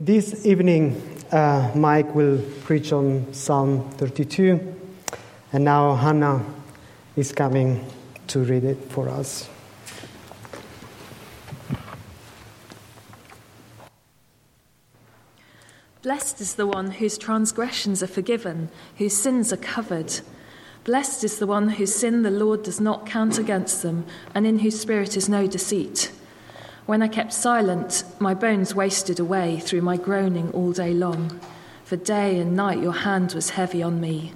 This evening, uh, Mike will preach on Psalm 32, and now Hannah is coming to read it for us. Blessed is the one whose transgressions are forgiven, whose sins are covered. Blessed is the one whose sin the Lord does not count against them, and in whose spirit is no deceit. When I kept silent, my bones wasted away through my groaning all day long. For day and night your hand was heavy on me.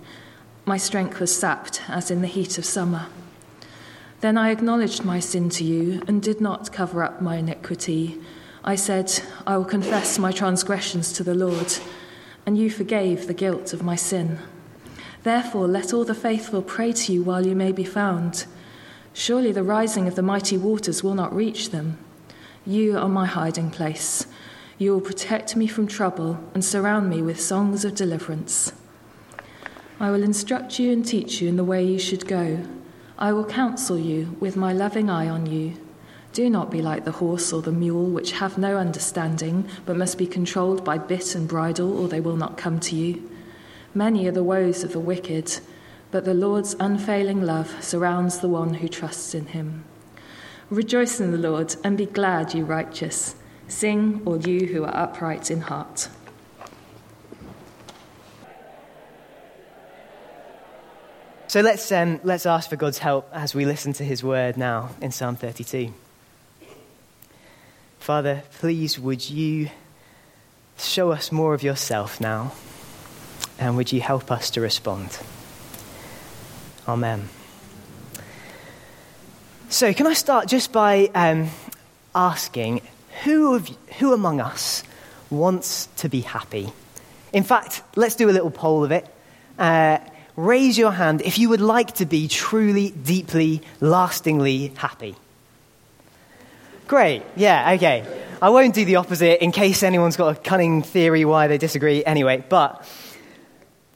My strength was sapped as in the heat of summer. Then I acknowledged my sin to you and did not cover up my iniquity. I said, I will confess my transgressions to the Lord, and you forgave the guilt of my sin. Therefore, let all the faithful pray to you while you may be found. Surely the rising of the mighty waters will not reach them. You are my hiding place. You will protect me from trouble and surround me with songs of deliverance. I will instruct you and teach you in the way you should go. I will counsel you with my loving eye on you. Do not be like the horse or the mule, which have no understanding, but must be controlled by bit and bridle, or they will not come to you. Many are the woes of the wicked, but the Lord's unfailing love surrounds the one who trusts in him. Rejoice in the Lord and be glad, you righteous. Sing, all you who are upright in heart. So let's, um, let's ask for God's help as we listen to his word now in Psalm 32. Father, please would you show us more of yourself now, and would you help us to respond? Amen. So, can I start just by um, asking who, of, who among us wants to be happy? In fact, let's do a little poll of it. Uh, raise your hand if you would like to be truly, deeply, lastingly happy. Great, yeah, okay. I won't do the opposite in case anyone's got a cunning theory why they disagree. Anyway, but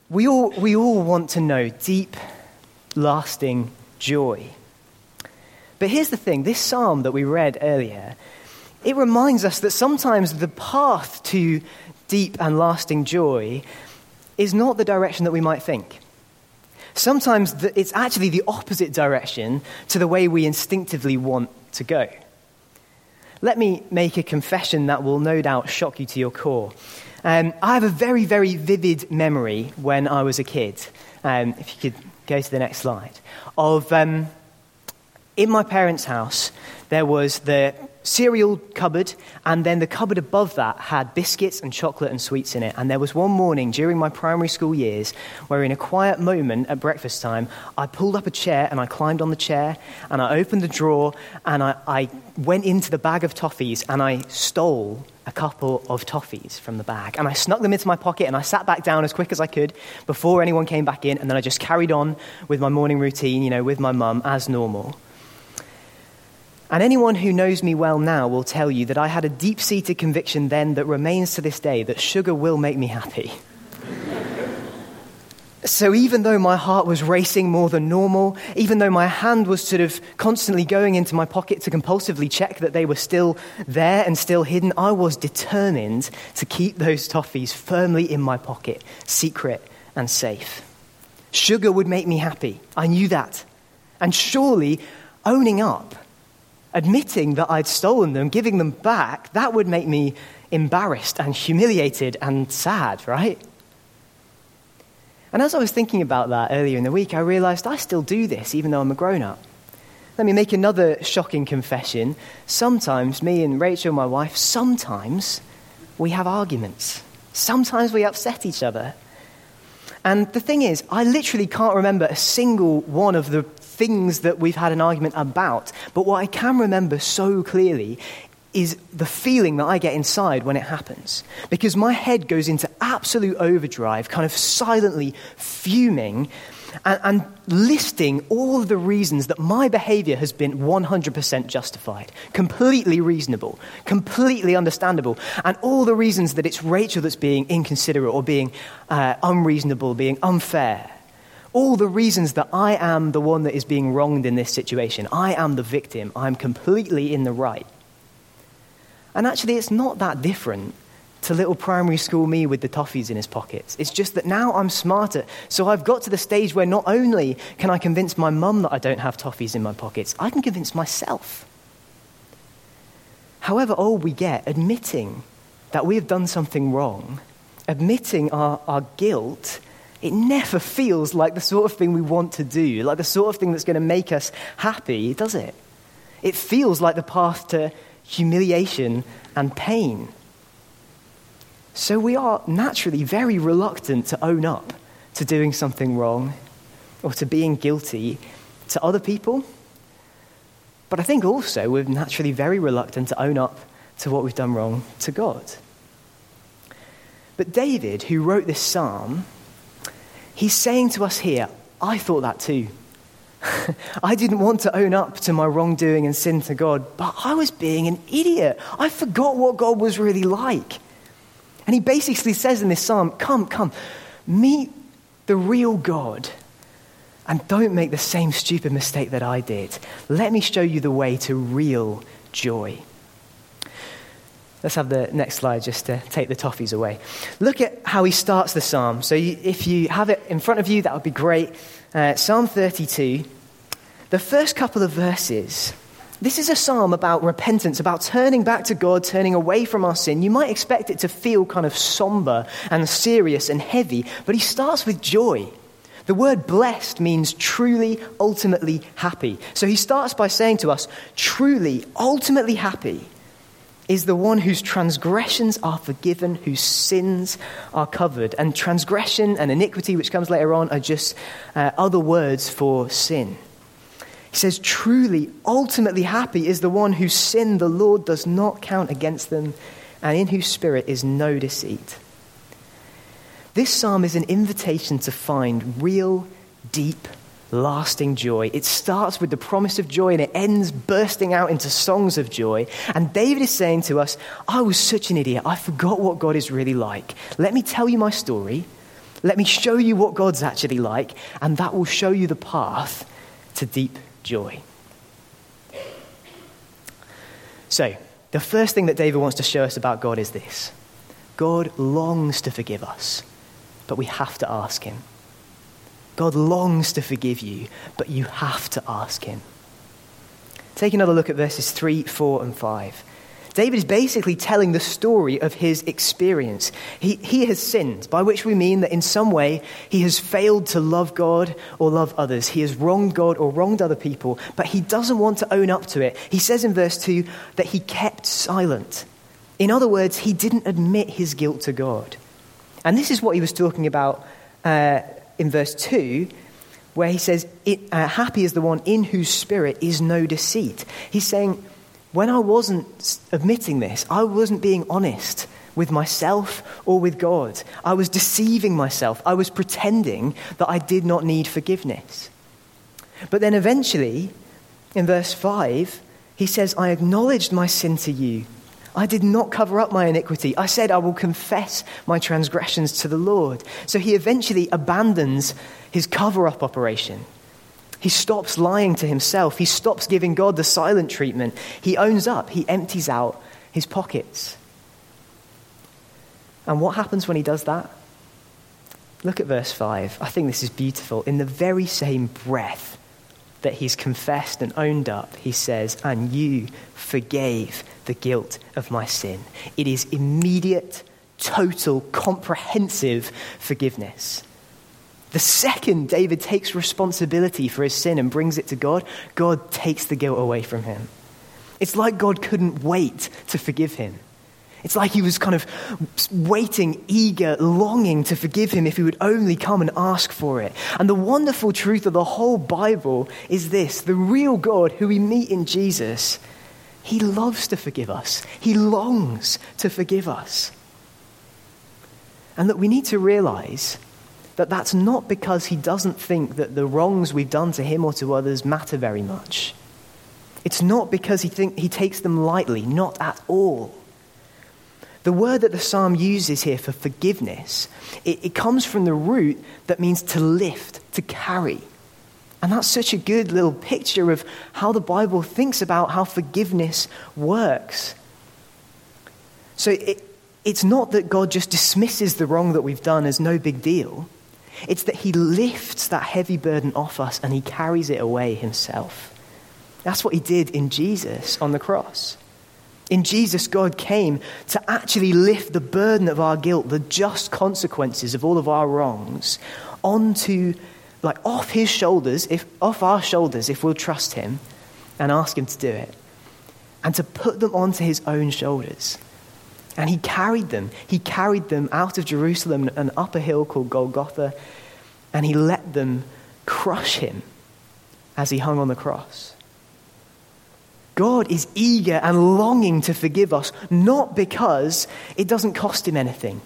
we all, we all want to know deep, lasting joy. But here's the thing this psalm that we read earlier, it reminds us that sometimes the path to deep and lasting joy is not the direction that we might think. Sometimes it's actually the opposite direction to the way we instinctively want to go. Let me make a confession that will no doubt shock you to your core. Um, I have a very, very vivid memory when I was a kid. Um, if you could go to the next slide, of um, in my parents' house, there was the cereal cupboard, and then the cupboard above that had biscuits and chocolate and sweets in it. And there was one morning during my primary school years where, in a quiet moment at breakfast time, I pulled up a chair and I climbed on the chair and I opened the drawer and I, I went into the bag of toffees and I stole a couple of toffees from the bag. And I snuck them into my pocket and I sat back down as quick as I could before anyone came back in. And then I just carried on with my morning routine, you know, with my mum as normal. And anyone who knows me well now will tell you that I had a deep seated conviction then that remains to this day that sugar will make me happy. so even though my heart was racing more than normal, even though my hand was sort of constantly going into my pocket to compulsively check that they were still there and still hidden, I was determined to keep those toffees firmly in my pocket, secret and safe. Sugar would make me happy. I knew that. And surely owning up admitting that I'd stolen them, giving them back, that would make me embarrassed and humiliated and sad, right? And as I was thinking about that earlier in the week, I realized I still do this even though I'm a grown up. Let me make another shocking confession. Sometimes, me and Rachel, my wife, sometimes we have arguments. Sometimes we upset each other. And the thing is, I literally can't remember a single one of the things that we've had an argument about. But what I can remember so clearly is the feeling that I get inside when it happens. Because my head goes into absolute overdrive, kind of silently fuming and, and, listing all the reasons that my behavior has been 100% justified, completely reasonable, completely understandable, and all the reasons that it's Rachel that's being inconsiderate or being uh, unreasonable, being unfair all the reasons that I am the one that is being wronged in this situation. I am the victim. I'm completely in the right. And actually, it's not that different to little primary school me with the toffees in his pockets. It's just that now I'm smarter. So I've got to the stage where not only can I convince my mum that I don't have toffees in my pockets, I can convince myself. However old we get, admitting that we have done something wrong, admitting our, our guilt, it never feels like the sort of thing we want to do, like the sort of thing that's going to make us happy, does it? It feels like the path to humiliation and pain. So we are naturally very reluctant to own up to doing something wrong or to being guilty to other people. But I think also we're naturally very reluctant to own up to what we've done wrong to God. But David, who wrote this psalm, he's saying to us here, I thought that too. I didn't want to own up to my wrongdoing and sin to God, but I was being an idiot. I forgot what God was really like. And he basically says in this psalm, Come, come, meet the real God. And don't make the same stupid mistake that I did. Let me show you the way to real joy. Let's have the next slide just to take the toffees away. Look at how he starts the psalm. So, you, if you have it in front of you, that would be great. Uh, psalm 32, the first couple of verses. This is a psalm about repentance, about turning back to God, turning away from our sin. You might expect it to feel kind of somber and serious and heavy, but he starts with joy. The word blessed means truly, ultimately happy. So he starts by saying to us, truly, ultimately happy is the one whose transgressions are forgiven, whose sins are covered. And transgression and iniquity, which comes later on, are just uh, other words for sin. He says, Truly, ultimately happy is the one whose sin the Lord does not count against them, and in whose spirit is no deceit. This psalm is an invitation to find real, deep, lasting joy. It starts with the promise of joy and it ends bursting out into songs of joy. And David is saying to us, I was such an idiot. I forgot what God is really like. Let me tell you my story. Let me show you what God's actually like, and that will show you the path to deep joy. So, the first thing that David wants to show us about God is this God longs to forgive us, but we have to ask Him. God longs to forgive you, but you have to ask Him. Take another look at verses 3, 4, and 5. David is basically telling the story of his experience. He, he has sinned, by which we mean that in some way he has failed to love God or love others. He has wronged God or wronged other people, but he doesn't want to own up to it. He says in verse 2 that he kept silent. In other words, he didn't admit his guilt to God. And this is what he was talking about uh, in verse 2 where he says, uh, Happy is the one in whose spirit is no deceit. He's saying, when I wasn't admitting this, I wasn't being honest with myself or with God. I was deceiving myself. I was pretending that I did not need forgiveness. But then eventually, in verse 5, he says, I acknowledged my sin to you. I did not cover up my iniquity. I said, I will confess my transgressions to the Lord. So he eventually abandons his cover up operation. He stops lying to himself. He stops giving God the silent treatment. He owns up. He empties out his pockets. And what happens when he does that? Look at verse 5. I think this is beautiful. In the very same breath that he's confessed and owned up, he says, And you forgave the guilt of my sin. It is immediate, total, comprehensive forgiveness. The second David takes responsibility for his sin and brings it to God, God takes the guilt away from him. It's like God couldn't wait to forgive him. It's like he was kind of waiting, eager, longing to forgive him if he would only come and ask for it. And the wonderful truth of the whole Bible is this the real God who we meet in Jesus, he loves to forgive us, he longs to forgive us. And that we need to realize that that's not because he doesn't think that the wrongs we've done to him or to others matter very much. It's not because he, think, he takes them lightly, not at all. The word that the psalm uses here for forgiveness, it, it comes from the root that means to lift, to carry. And that's such a good little picture of how the Bible thinks about how forgiveness works. So it, it's not that God just dismisses the wrong that we've done as no big deal. It's that He lifts that heavy burden off us and He carries it away Himself. That's what He did in Jesus on the cross. In Jesus, God came to actually lift the burden of our guilt, the just consequences of all of our wrongs, onto, like, off His shoulders, if, off our shoulders, if we'll trust Him and ask Him to do it, and to put them onto His own shoulders. And He carried them. He carried them out of Jerusalem and up a hill called Golgotha, and He let them crush Him as He hung on the cross. God is eager and longing to forgive us, not because it doesn't cost him anything.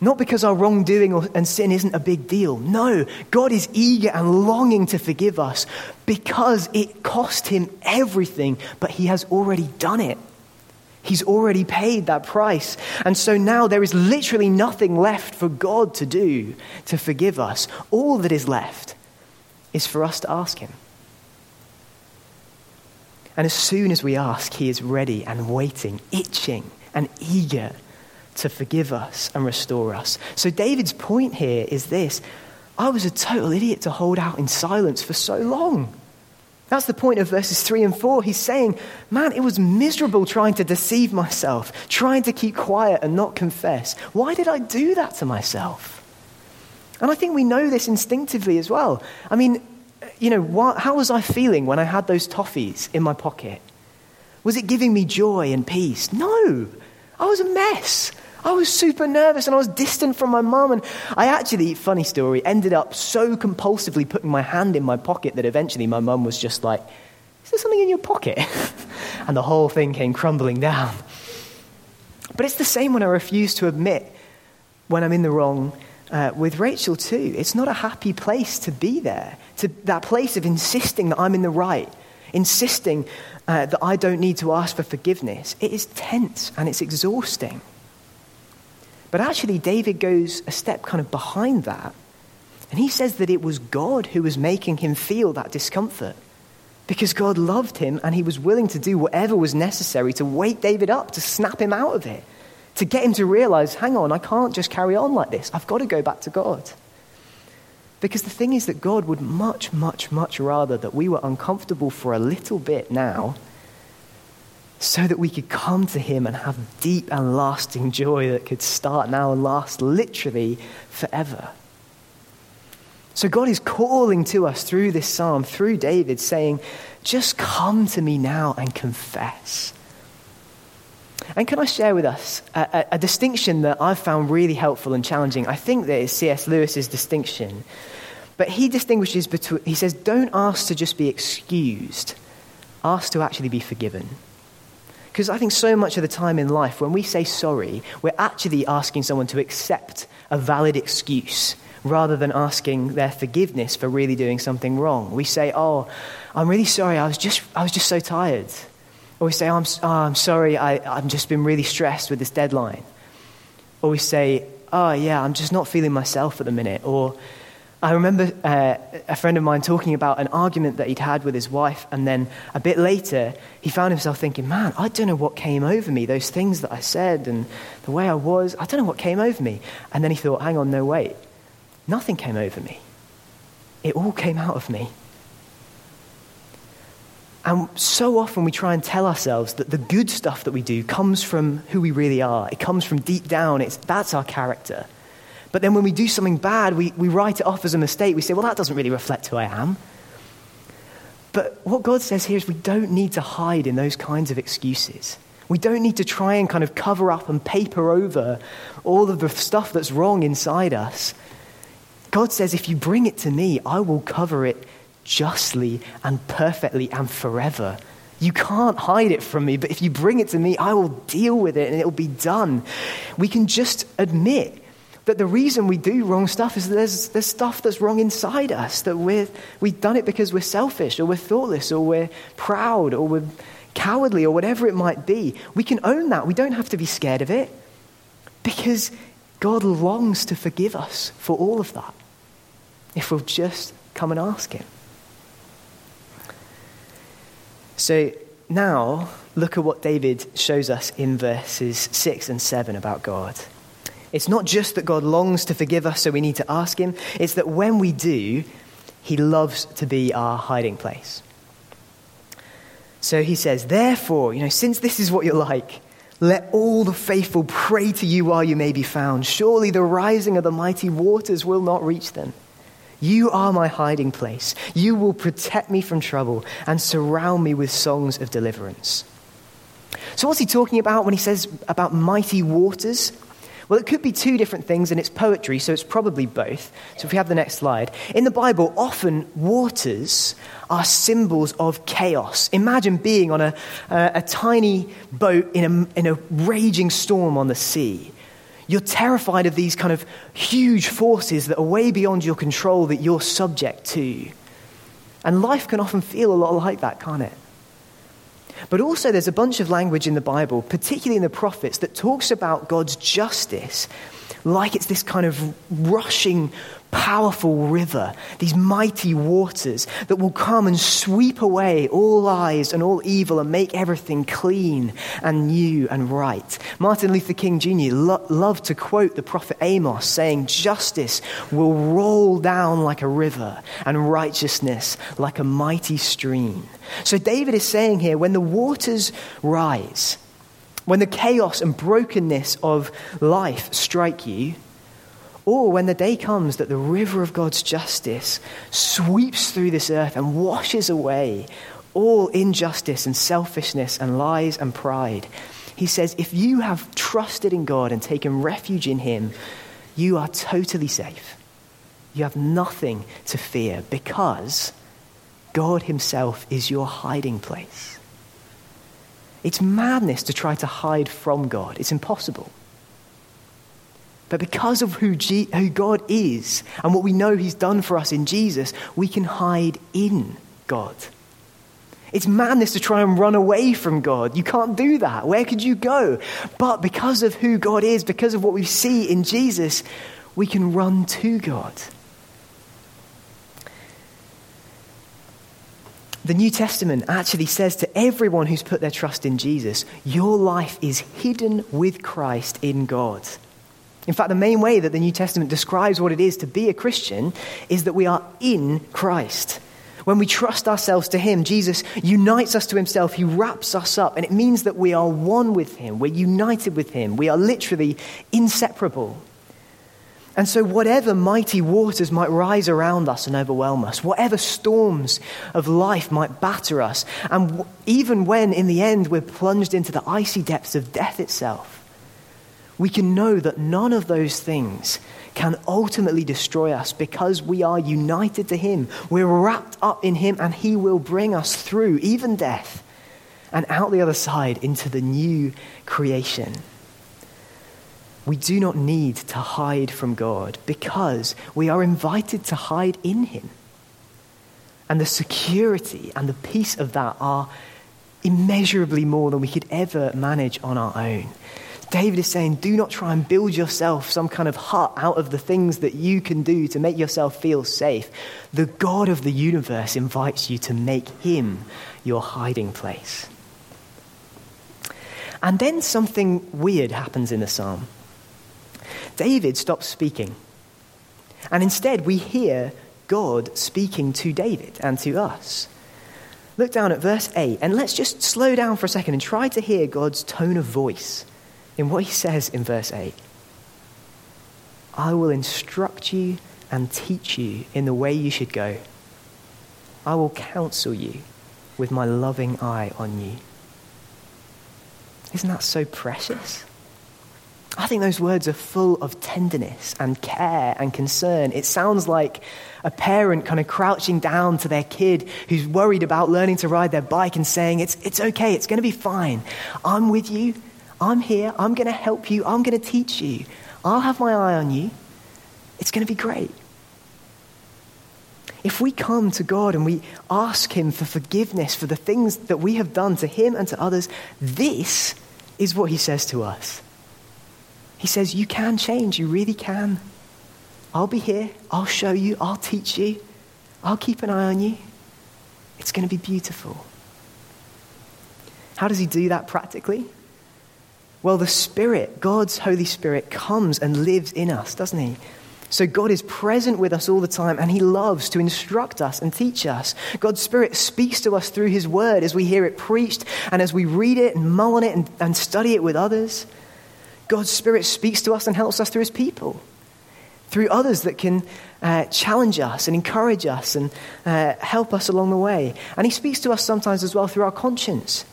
Not because our wrongdoing and sin isn't a big deal. No, God is eager and longing to forgive us because it cost him everything, but he has already done it. He's already paid that price. And so now there is literally nothing left for God to do to forgive us. All that is left is for us to ask him. And as soon as we ask, He is ready and waiting, itching and eager to forgive us and restore us. So, David's point here is this I was a total idiot to hold out in silence for so long. That's the point of verses 3 and 4. He's saying, Man, it was miserable trying to deceive myself, trying to keep quiet and not confess. Why did I do that to myself? And I think we know this instinctively as well. I mean, you know, what, how was I feeling when I had those toffees in my pocket? Was it giving me joy and peace? No. I was a mess. I was super nervous and I was distant from my mum. And I actually, funny story, ended up so compulsively putting my hand in my pocket that eventually my mum was just like, Is there something in your pocket? and the whole thing came crumbling down. But it's the same when I refuse to admit when I'm in the wrong uh, with Rachel too. It's not a happy place to be there, to that place of insisting that I'm in the right, insisting uh, that I don't need to ask for forgiveness. It is tense and it's exhausting. But actually, David goes a step kind of behind that. And he says that it was God who was making him feel that discomfort. Because God loved him and he was willing to do whatever was necessary to wake David up, to snap him out of it to get him to realize hang on, I can't just carry on like this. I've got to go back to God. Because the thing is that God would much, much, much rather that we were uncomfortable for a little bit now so that we could come to Him and have deep and lasting joy that could start now and last literally forever. So God is calling to us through this psalm, through David, saying, Just come to me now and confess. And can I share with us a, a, a distinction that I've found really helpful and challenging? I think that is C.S. Lewis's distinction. But he distinguishes between, he says, don't ask to just be excused, ask to actually be forgiven. Because I think so much of the time in life, when we say sorry, we're actually asking someone to accept a valid excuse rather than asking their forgiveness for really doing something wrong. We say, Oh, I'm really sorry, I was just, I was just so tired. Or we say, oh, I'm, oh, I'm sorry, I, I've just been really stressed with this deadline. Or we say, oh, yeah, I'm just not feeling myself at the minute. Or I remember uh, a friend of mine talking about an argument that he'd had with his wife, and then a bit later, he found himself thinking, man, I don't know what came over me, those things that I said and the way I was, I don't know what came over me. And then he thought, hang on, no, wait. Nothing came over me. It all came out of me. And so often we try and tell ourselves that the good stuff that we do comes from who we really are. It comes from deep down. It's, that's our character. But then when we do something bad, we, we write it off as a mistake. We say, well, that doesn't really reflect who I am. But what God says here is we don't need to hide in those kinds of excuses. We don't need to try and kind of cover up and paper over all of the stuff that's wrong inside us. God says, if you bring it to me, I will cover it justly and perfectly and forever. You can't hide it from me, but if you bring it to me, I will deal with it and it will be done. We can just admit that the reason we do wrong stuff is that there's, there's stuff that's wrong inside us, that we're, we've done it because we're selfish or we're thoughtless or we're proud or we're cowardly or whatever it might be. We can own that. We don't have to be scared of it because God longs to forgive us for all of that if we'll just come and ask Him. So now look at what David shows us in verses 6 and 7 about God. It's not just that God longs to forgive us, so we need to ask Him. It's that when we do, He loves to be our hiding place. So he says, Therefore, you know, since this is what you're like, let all the faithful pray to you while you may be found. Surely the rising of the mighty waters will not reach them. You are my hiding place. You will protect me from trouble and surround me with songs of deliverance. So, what's he talking about when he says about mighty waters? Well, it could be two different things, and it's poetry, so it's probably both. So if we have the next slide. In the Bible, often waters are symbols of chaos. Imagine being on a, a, a tiny boat in a, in a raging storm on the sea. You're terrified of these kind of huge forces that are way beyond your control that you're subject to. And life can often feel a lot like that, can't it? But also, there's a bunch of language in the Bible, particularly in the prophets, that talks about God's justice like it's this kind of rushing, powerful river, these mighty waters that will come and sweep away all lies and all evil and make everything clean and new and right. Martin Luther King Jr. Lo- loved to quote the prophet Amos saying, Justice will roll down like a river and righteousness like a mighty stream. So David is saying here, when the waters rise, when the chaos and brokenness of life strike you, or when the day comes that the river of God's justice sweeps through this earth and washes away all injustice and selfishness and lies and pride, he says, if you have trusted in God and taken refuge in Him, you are totally safe. You have nothing to fear because God Himself is your hiding place. It's madness to try to hide from God, it's impossible. But because of who, G- who God is and what we know He's done for us in Jesus, we can hide in God. It's madness to try and run away from God. You can't do that. Where could you go? But because of who God is, because of what we see in Jesus, we can run to God. The New Testament actually says to everyone who's put their trust in Jesus, your life is hidden with Christ in God. In fact, the main way that the New Testament describes what it is to be a Christian is that we are in Christ. When we trust ourselves to Him, Jesus unites us to Himself. He wraps us up, and it means that we are one with Him. We're united with Him. We are literally inseparable. And so, whatever mighty waters might rise around us and overwhelm us, whatever storms of life might batter us, and w- even when in the end we're plunged into the icy depths of death itself, we can know that none of those things can ultimately destroy us because we are united to Him. We're wrapped up in Him, and He will bring us through even death and out the other side into the new creation. We do not need to hide from God because we are invited to hide in Him. And the security and the peace of that are immeasurably more than we could ever manage on our own. David is saying, do not try and build yourself some kind of hut out of the things that you can do to make yourself feel safe. The God of the universe invites you to make Him your hiding place. And then something weird happens in the psalm. David stops speaking. And instead, we hear God speaking to David and to us. Look down at verse 8, and let's just slow down for a second and try to hear God's tone of voice in what he says in verse 8. I will instruct you and teach you in the way you should go. I will counsel you with my loving eye on you. Isn't that so precious? I think those words are full of tenderness and care and concern. It sounds like a parent kind of crouching down to their kid who's worried about learning to ride their bike and saying, It's, it's okay, it's going to be fine. I'm with you. I'm here. I'm going to help you. I'm going to teach you. I'll have my eye on you. It's going to be great. If we come to God and we ask Him for forgiveness for the things that we have done to Him and to others, this is what He says to us. He says, You can change, you really can. I'll be here, I'll show you, I'll teach you, I'll keep an eye on you. It's going to be beautiful. How does he do that practically? Well, the Spirit, God's Holy Spirit, comes and lives in us, doesn't he? So God is present with us all the time, and He loves to instruct us and teach us. God's Spirit speaks to us through His Word as we hear it preached and as we read it and mull on it and, and study it with others. God's Spirit speaks to us and helps us through His people, through others that can uh, challenge us and encourage us and uh, help us along the way. And He speaks to us sometimes as well through our conscience.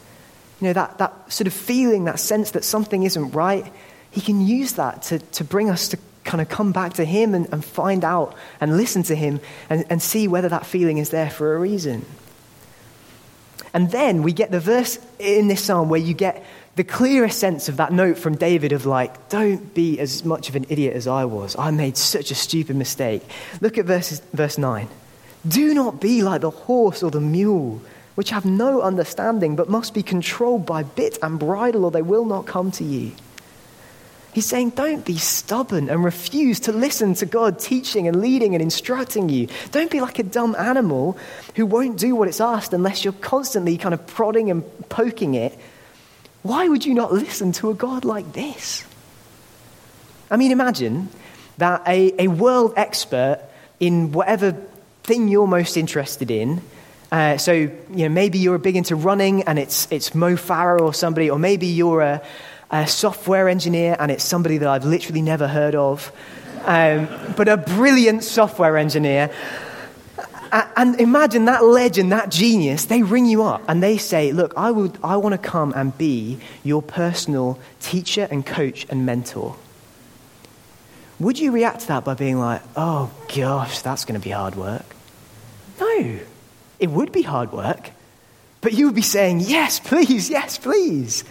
You know, that, that sort of feeling, that sense that something isn't right, He can use that to, to bring us to kind of come back to Him and, and find out and listen to Him and, and see whether that feeling is there for a reason. And then we get the verse in this psalm where you get the clearest sense of that note from David of like, don't be as much of an idiot as I was. I made such a stupid mistake. Look at verse, verse 9. Do not be like the horse or the mule, which have no understanding, but must be controlled by bit and bridle, or they will not come to you. He's saying, don't be stubborn and refuse to listen to God teaching and leading and instructing you. Don't be like a dumb animal who won't do what it's asked unless you're constantly kind of prodding and poking it. Why would you not listen to a God like this? I mean, imagine that a, a world expert in whatever thing you're most interested in uh, so, you know, maybe you're big into running and it's, it's Mo Farah or somebody, or maybe you're a, a software engineer, and it's somebody that I've literally never heard of, um, but a brilliant software engineer. And imagine that legend, that genius, they ring you up and they say, Look, I, would, I want to come and be your personal teacher and coach and mentor. Would you react to that by being like, Oh gosh, that's going to be hard work? No, it would be hard work. But you would be saying, Yes, please, yes, please.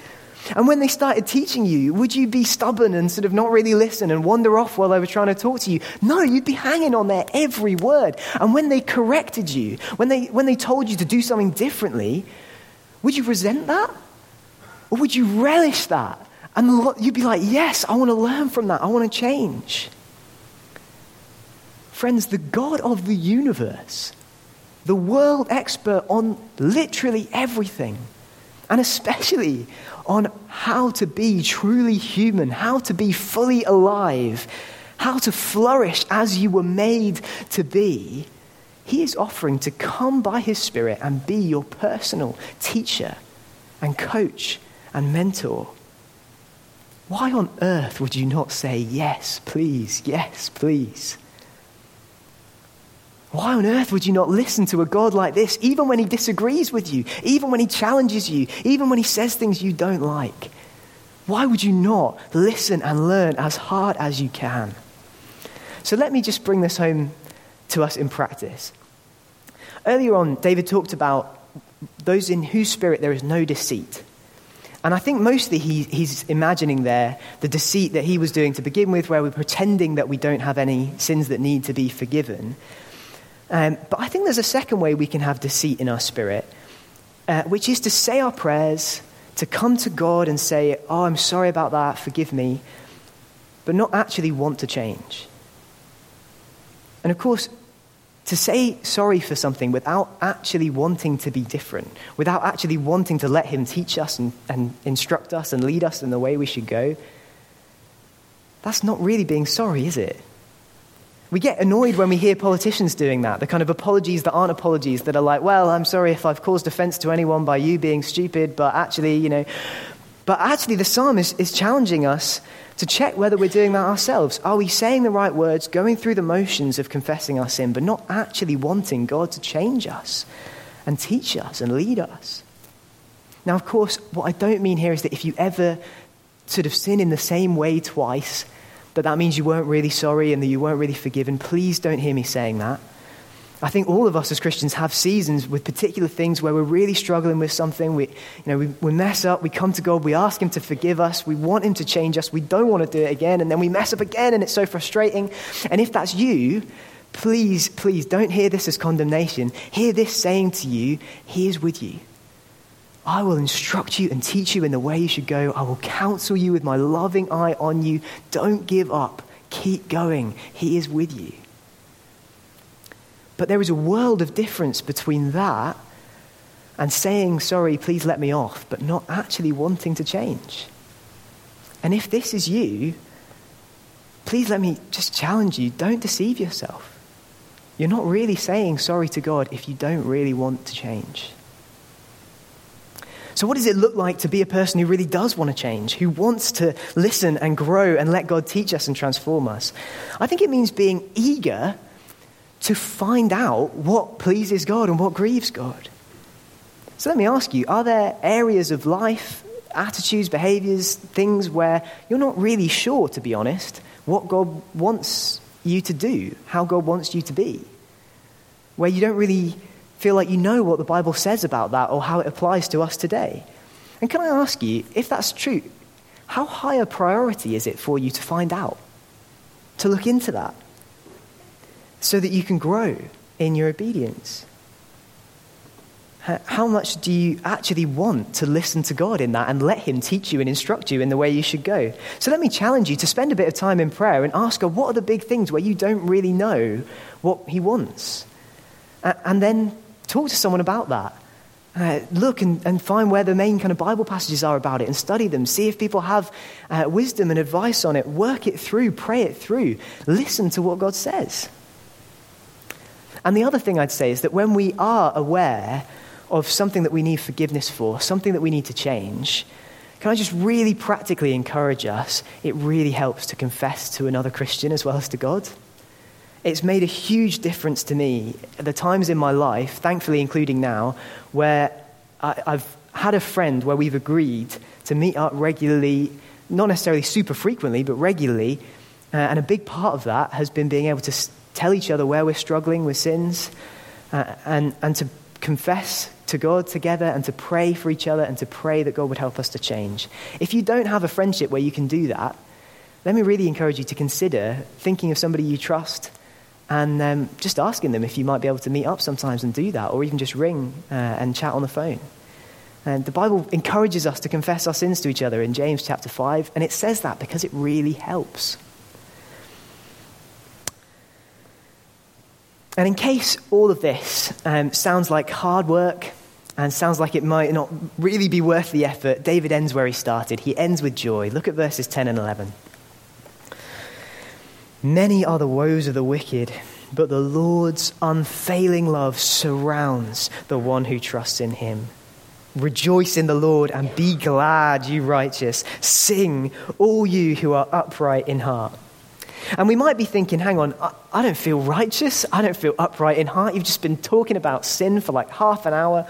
And when they started teaching you, would you be stubborn and sort of not really listen and wander off while they were trying to talk to you? No, you'd be hanging on their every word. And when they corrected you, when they, when they told you to do something differently, would you resent that? Or would you relish that? And you'd be like, yes, I want to learn from that. I want to change. Friends, the God of the universe, the world expert on literally everything, and especially on how to be truly human, how to be fully alive, how to flourish as you were made to be, He is offering to come by His Spirit and be your personal teacher and coach and mentor. Why on earth would you not say, Yes, please, yes, please? Why on earth would you not listen to a God like this, even when he disagrees with you, even when he challenges you, even when he says things you don't like? Why would you not listen and learn as hard as you can? So let me just bring this home to us in practice. Earlier on, David talked about those in whose spirit there is no deceit. And I think mostly he, he's imagining there the deceit that he was doing to begin with, where we're pretending that we don't have any sins that need to be forgiven. Um, but I think there's a second way we can have deceit in our spirit, uh, which is to say our prayers, to come to God and say, Oh, I'm sorry about that, forgive me, but not actually want to change. And of course, to say sorry for something without actually wanting to be different, without actually wanting to let Him teach us and, and instruct us and lead us in the way we should go, that's not really being sorry, is it? We get annoyed when we hear politicians doing that, the kind of apologies that aren't apologies, that are like, well, I'm sorry if I've caused offense to anyone by you being stupid, but actually, you know. But actually, the psalm is, is challenging us to check whether we're doing that ourselves. Are we saying the right words, going through the motions of confessing our sin, but not actually wanting God to change us and teach us and lead us? Now, of course, what I don't mean here is that if you ever sort of sin in the same way twice, that that means you weren't really sorry and that you weren't really forgiven. Please don't hear me saying that. I think all of us as Christians have seasons with particular things where we're really struggling with something. We, you know, we, we mess up, we come to God, we ask Him to forgive us, we want Him to change us, we don't want to do it again, and then we mess up again, and it's so frustrating. And if that's you, please, please don't hear this as condemnation. Hear this saying to you, He is with you. I will instruct you and teach you in the way you should go. I will counsel you with my loving eye on you. Don't give up. Keep going. He is with you. But there is a world of difference between that and saying, sorry, please let me off, but not actually wanting to change. And if this is you, please let me just challenge you don't deceive yourself. You're not really saying sorry to God if you don't really want to change. So, what does it look like to be a person who really does want to change, who wants to listen and grow and let God teach us and transform us? I think it means being eager to find out what pleases God and what grieves God. So, let me ask you are there areas of life, attitudes, behaviors, things where you're not really sure, to be honest, what God wants you to do, how God wants you to be? Where you don't really feel like you know what the Bible says about that or how it applies to us today. And can I ask you, if that's true, how high a priority is it for you to find out? To look into that? So that you can grow in your obedience? How much do you actually want to listen to God in that and let Him teach you and instruct you in the way you should go? So let me challenge you to spend a bit of time in prayer and ask God, what are the big things where you don't really know what He wants? And then Talk to someone about that. Uh, look and, and, find where the main kind of Bible passages are about it and study them. See if people have uh, wisdom and advice on it. Work it through, pray it through. Listen to what God says. And the other thing I'd say is that when we are aware of something that we need forgiveness for, something that we need to change, can I just really practically encourage us? It really helps to confess to another Christian as well as to God it's made a huge difference to me the times in my life, thankfully, including now, where I, have had a friend where we've agreed to meet up regularly, not necessarily super frequently, but regularly. Uh, and a big part of that has been being able to tell each other where we're struggling with sins uh, and, and to confess to God together and to pray for each other and to pray that God would help us to change. If you don't have a friendship where you can do that, let me really encourage you to consider thinking of somebody you trust and um, just asking them if you might be able to meet up sometimes and do that, or even just ring uh, and chat on the phone. And the Bible encourages us to confess our sins to each other in James chapter 5, and it says that because it really helps. And in case all of this um, sounds like hard work and sounds like it might not really be worth the effort, David ends where he started. He ends with joy. Look at verses 10 and 11. Many are the woes of the wicked, but the Lord's unfailing love surrounds the one who trusts in him. Rejoice in the Lord and be glad, you righteous. Sing, all you who are upright in heart. And we might be thinking, hang on, I don't feel righteous. I don't feel upright in heart. You've just been talking about sin for like half an hour.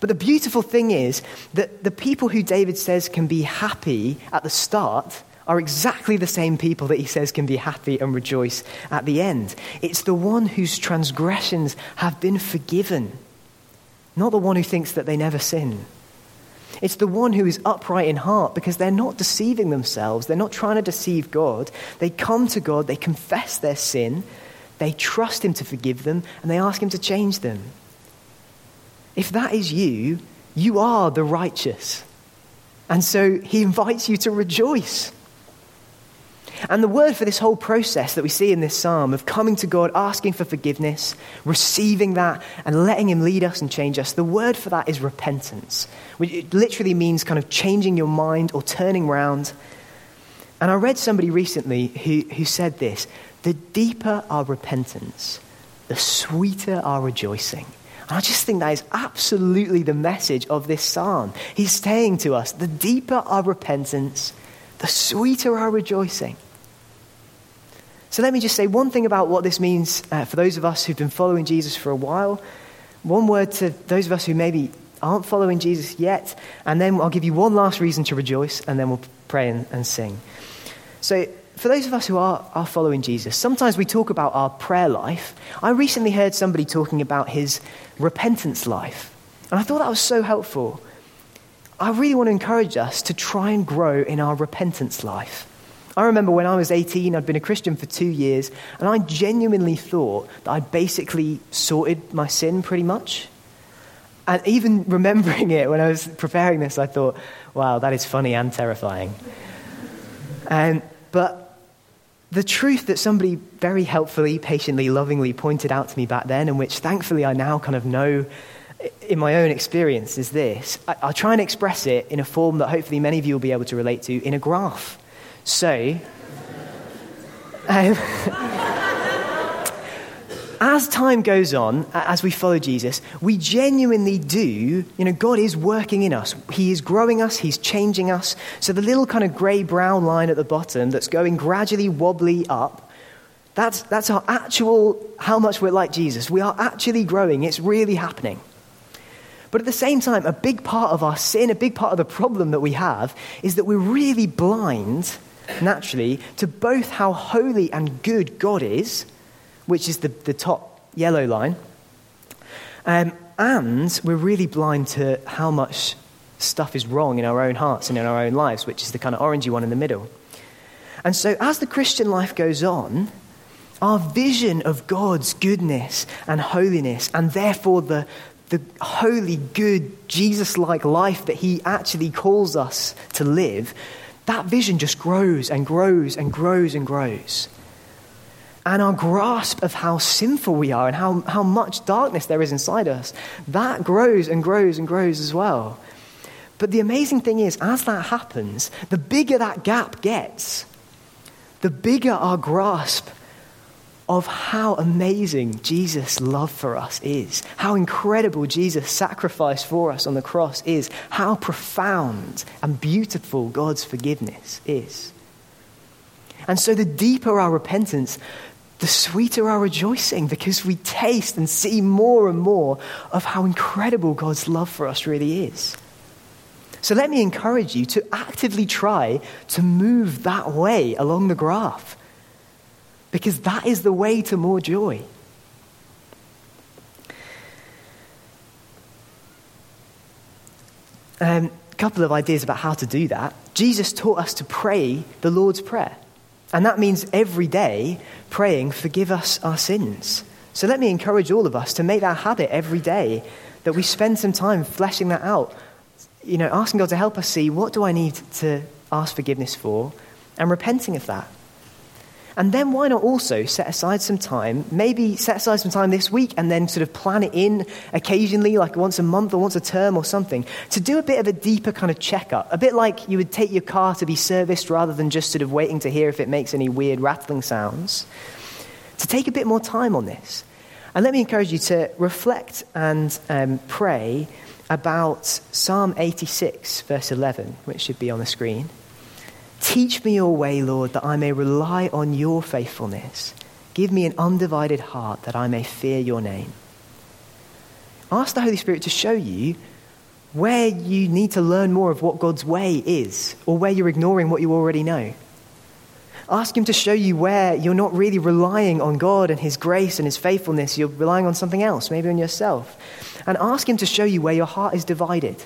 But the beautiful thing is that the people who David says can be happy at the start are exactly the same people that he says can be happy and rejoice at the end. It's the one whose transgressions have been forgiven, not the one who thinks that they never sin. It's the one who is upright in heart because they're not deceiving themselves. They're not trying to deceive God. They come to God, they confess their sin, they trust Him to forgive them, and they ask Him to change them. If that is you, you are the righteous. And so He invites you to rejoice. And the word for this whole process that we see in this psalm of coming to God, asking for forgiveness, receiving that, and letting Him lead us and change us, the word for that is repentance, which literally means kind of changing your mind or turning round. And I read somebody recently who, who said this the deeper our repentance, the sweeter our rejoicing. And I just think that is absolutely the message of this psalm. He's saying to us, the deeper our repentance, the sweeter our rejoicing. So let me just say one thing about what this means uh, for those of us who've been following Jesus for a while. One word to those of us who maybe aren't following Jesus yet, and then I'll give you one last reason to rejoice, and then we'll pray and, and sing. So, for those of us who are, are following Jesus, sometimes we talk about our prayer life. I recently heard somebody talking about his repentance life, and I thought that was so helpful. I really want to encourage us to try and grow in our repentance life. I remember when I was 18, I'd been a Christian for two years, and I genuinely thought that I'd basically sorted my sin pretty much. And even remembering it when I was preparing this, I thought, wow, that is funny and terrifying. And, but the truth that somebody very helpfully, patiently, lovingly pointed out to me back then, and which thankfully I now kind of know in my own experience is this. I, will try and express it in a form that hopefully many of you will be able to relate to in a graph. So, um, as time goes on, as we follow Jesus, we genuinely do, you know, God is working in us. He is growing us, He's changing us. So the little kind of grey brown line at the bottom that's going gradually wobbly up, that's, that's our actual, how much we're like Jesus. We are actually growing, it's really happening. But at the same time, a big part of our sin, a big part of the problem that we have, is that we're really blind, naturally, to both how holy and good God is which is the, the top yellow line. Um, and we're really blind to how much stuff is wrong in our own hearts and in our own lives, which is the kind of orangey one in the middle. And so, as the Christian life goes on, our vision of God's goodness and holiness, and therefore the, the holy, good, Jesus like life that He actually calls us to live, that vision just grows and grows and grows and grows and our grasp of how sinful we are and how, how much darkness there is inside us, that grows and grows and grows as well. But the amazing thing is, as that happens, the bigger that gap gets, the bigger our grasp of how amazing Jesus' love for us is, how incredible Jesus' sacrifice for us on the cross is, how profound and beautiful God's forgiveness is. And so, the deeper our repentance, the sweeter our rejoicing because we taste and see more and more of how incredible God's love for us really is. So let me encourage you to actively try to move that way along the graph because that is the way to more joy. A um, couple of ideas about how to do that. Jesus taught us to pray the Lord's Prayer. And that means every day praying, Forgive us our sins. So let me encourage all of us to make that habit every day that we spend some time fleshing that out. You know, asking God to help us see what do I need to ask forgiveness for and repenting of that. And then why not also set aside some time, maybe set aside some time this week and then sort of plan it in occasionally, like once a month or once a term or something, to do a bit of a deeper kind of checkup. A bit like you would take your car to be serviced rather than just sort of waiting to hear if it makes any weird rattling sounds. To take a bit more time on this. And let me encourage you to reflect and um, pray about Psalm 86, verse 11, which should be on the screen. Teach me your way, Lord, that I may rely on your faithfulness. Give me an undivided heart that I may fear your name. Ask the Holy Spirit to show you where you need to learn more of what God's way is, or where you're ignoring what you already know. Ask Him to show you where you're not really relying on God and His grace and His faithfulness. You're relying on something else, maybe on yourself. And ask Him to show you where your heart is divided,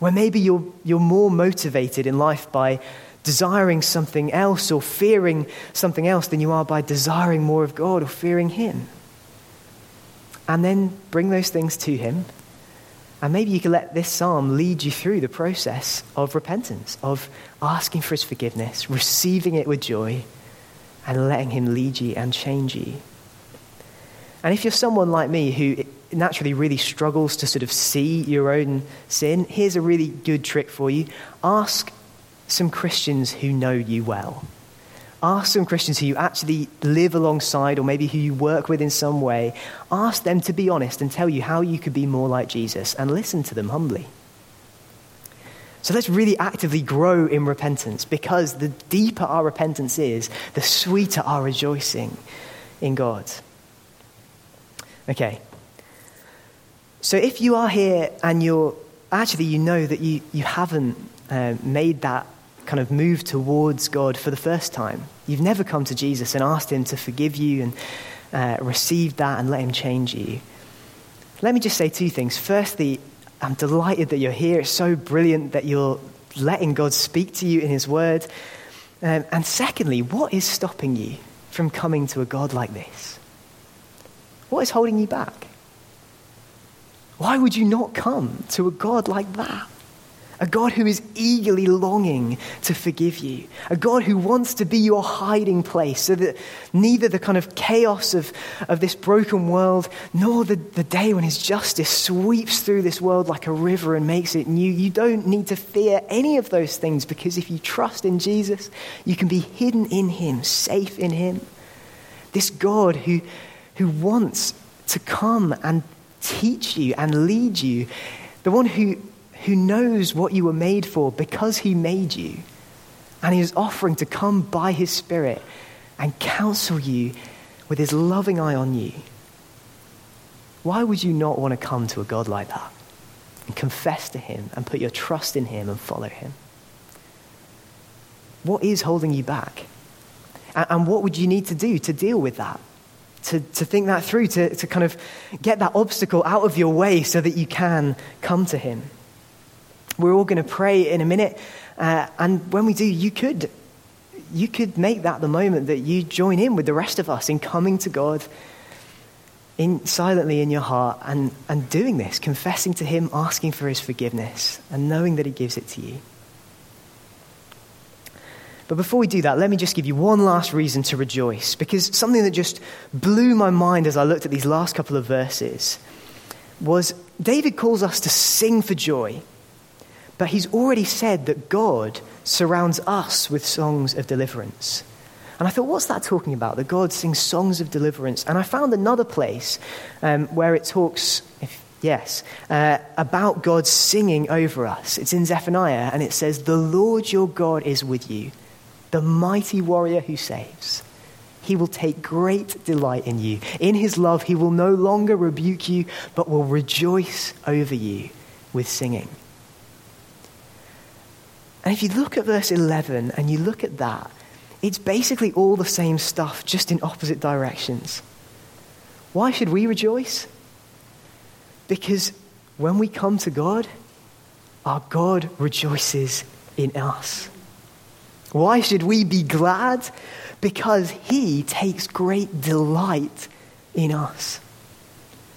where maybe you're, you're more motivated in life by desiring something else or fearing something else than you are by desiring more of God or fearing Him. And then bring those things to Him. And maybe you can let this psalm lead you through the process of repentance, of asking for His forgiveness, receiving it with joy, and letting Him lead you and change you. And if you're someone like me who naturally really struggles to sort of see your own sin, here's a really good trick for you. Ask some Christians who know you well. Ask some Christians who you actually live alongside or maybe who you work with in some way. Ask them to be honest and tell you how you could be more like Jesus and listen to them humbly. So let's really actively grow in repentance because the deeper our repentance is, the sweeter our rejoicing in God. Okay. So if you are here and you're actually, you know that you, you haven't uh, made that kind of move towards God for the first time. You've never come to Jesus and asked Him to forgive you and uh, receive that and let Him change you. Let me just say two things. Firstly, I'm delighted that you're here. It's so brilliant that you're letting God speak to you in His Word. Um, and secondly, what is stopping you from coming to a God like this? What is holding you back? Why would you not come to a God like that? a God who is eagerly longing to forgive you, a God who wants to be your hiding place so that neither the kind of chaos of, of this broken world nor the, the day when his justice sweeps through this world like a river and makes it new, you don't need to fear any of those things because if you trust in Jesus, you can be hidden in him, safe in him. This God who, who wants to come and teach you and lead you, the one who who knows what you were made for because he made you. And he is offering to come by his Spirit and counsel you with his loving eye on you. Why would you not want to come to a God like that and confess to him and put your trust in him and follow him? What is holding you back? And what would you need to do to deal with that? To, to think that through, to, to kind of get that obstacle out of your way so that you can come to him. We're all going to pray in a minute. Uh, and when we do, you could, you could make that the moment that you join in with the rest of us in coming to God in, silently in your heart and, and doing this, confessing to Him, asking for His forgiveness, and knowing that He gives it to you. But before we do that, let me just give you one last reason to rejoice, because something that just blew my mind as I looked at these last couple of verses was David calls us to sing for joy. But he's already said that God surrounds us with songs of deliverance. And I thought, what's that talking about? That God sings songs of deliverance. And I found another place um, where it talks, if, yes, uh, about God singing over us. It's in Zephaniah, and it says, The Lord your God is with you, the mighty warrior who saves. He will take great delight in you. In his love, he will no longer rebuke you, but will rejoice over you with singing. And if you look at verse 11 and you look at that, it's basically all the same stuff, just in opposite directions. Why should we rejoice? Because when we come to God, our God rejoices in us. Why should we be glad? Because He takes great delight in us.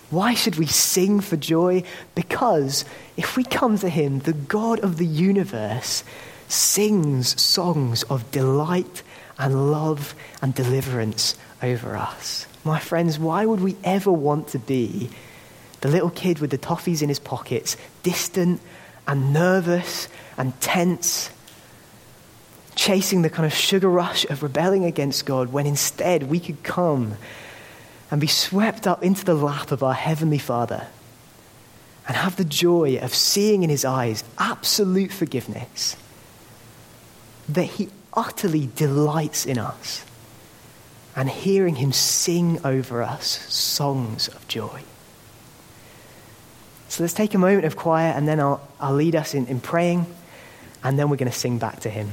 Why should we sing for joy? Because if we come to Him, the God of the universe sings songs of delight and love and deliverance over us. My friends, why would we ever want to be the little kid with the toffees in his pockets, distant and nervous and tense, chasing the kind of sugar rush of rebelling against God, when instead we could come and be swept up into the lap of our Heavenly Father and have the joy of seeing in His eyes absolute forgiveness, that He utterly delights in us, and hearing Him sing over us songs of joy. So let's take a moment of quiet, and then I'll, I'll lead us in, in praying, and then we're going to sing back to Him.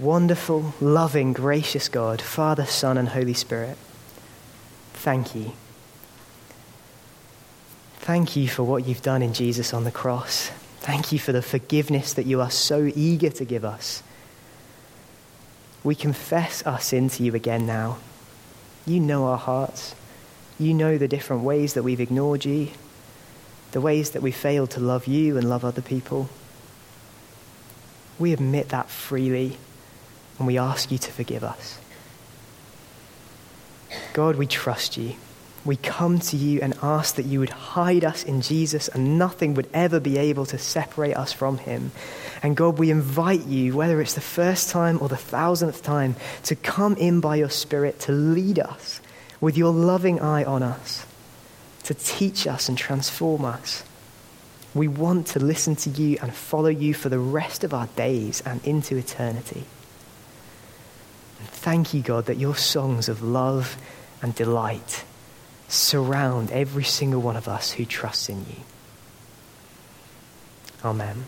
Wonderful, loving, gracious God, Father, Son, and Holy Spirit, thank you. Thank you for what you've done in Jesus on the cross. Thank you for the forgiveness that you are so eager to give us. We confess our sin to you again now. You know our hearts. You know the different ways that we've ignored you, the ways that we failed to love you and love other people. We admit that freely and we ask you to forgive us. God, we trust you. We come to you and ask that you would hide us in Jesus and nothing would ever be able to separate us from him. And God, we invite you, whether it's the first time or the thousandth time, to come in by your Spirit to lead us with your loving eye on us, to teach us and transform us. We want to listen to you and follow you for the rest of our days and into eternity. Thank you, God, that your songs of love and delight surround every single one of us who trusts in you. Amen.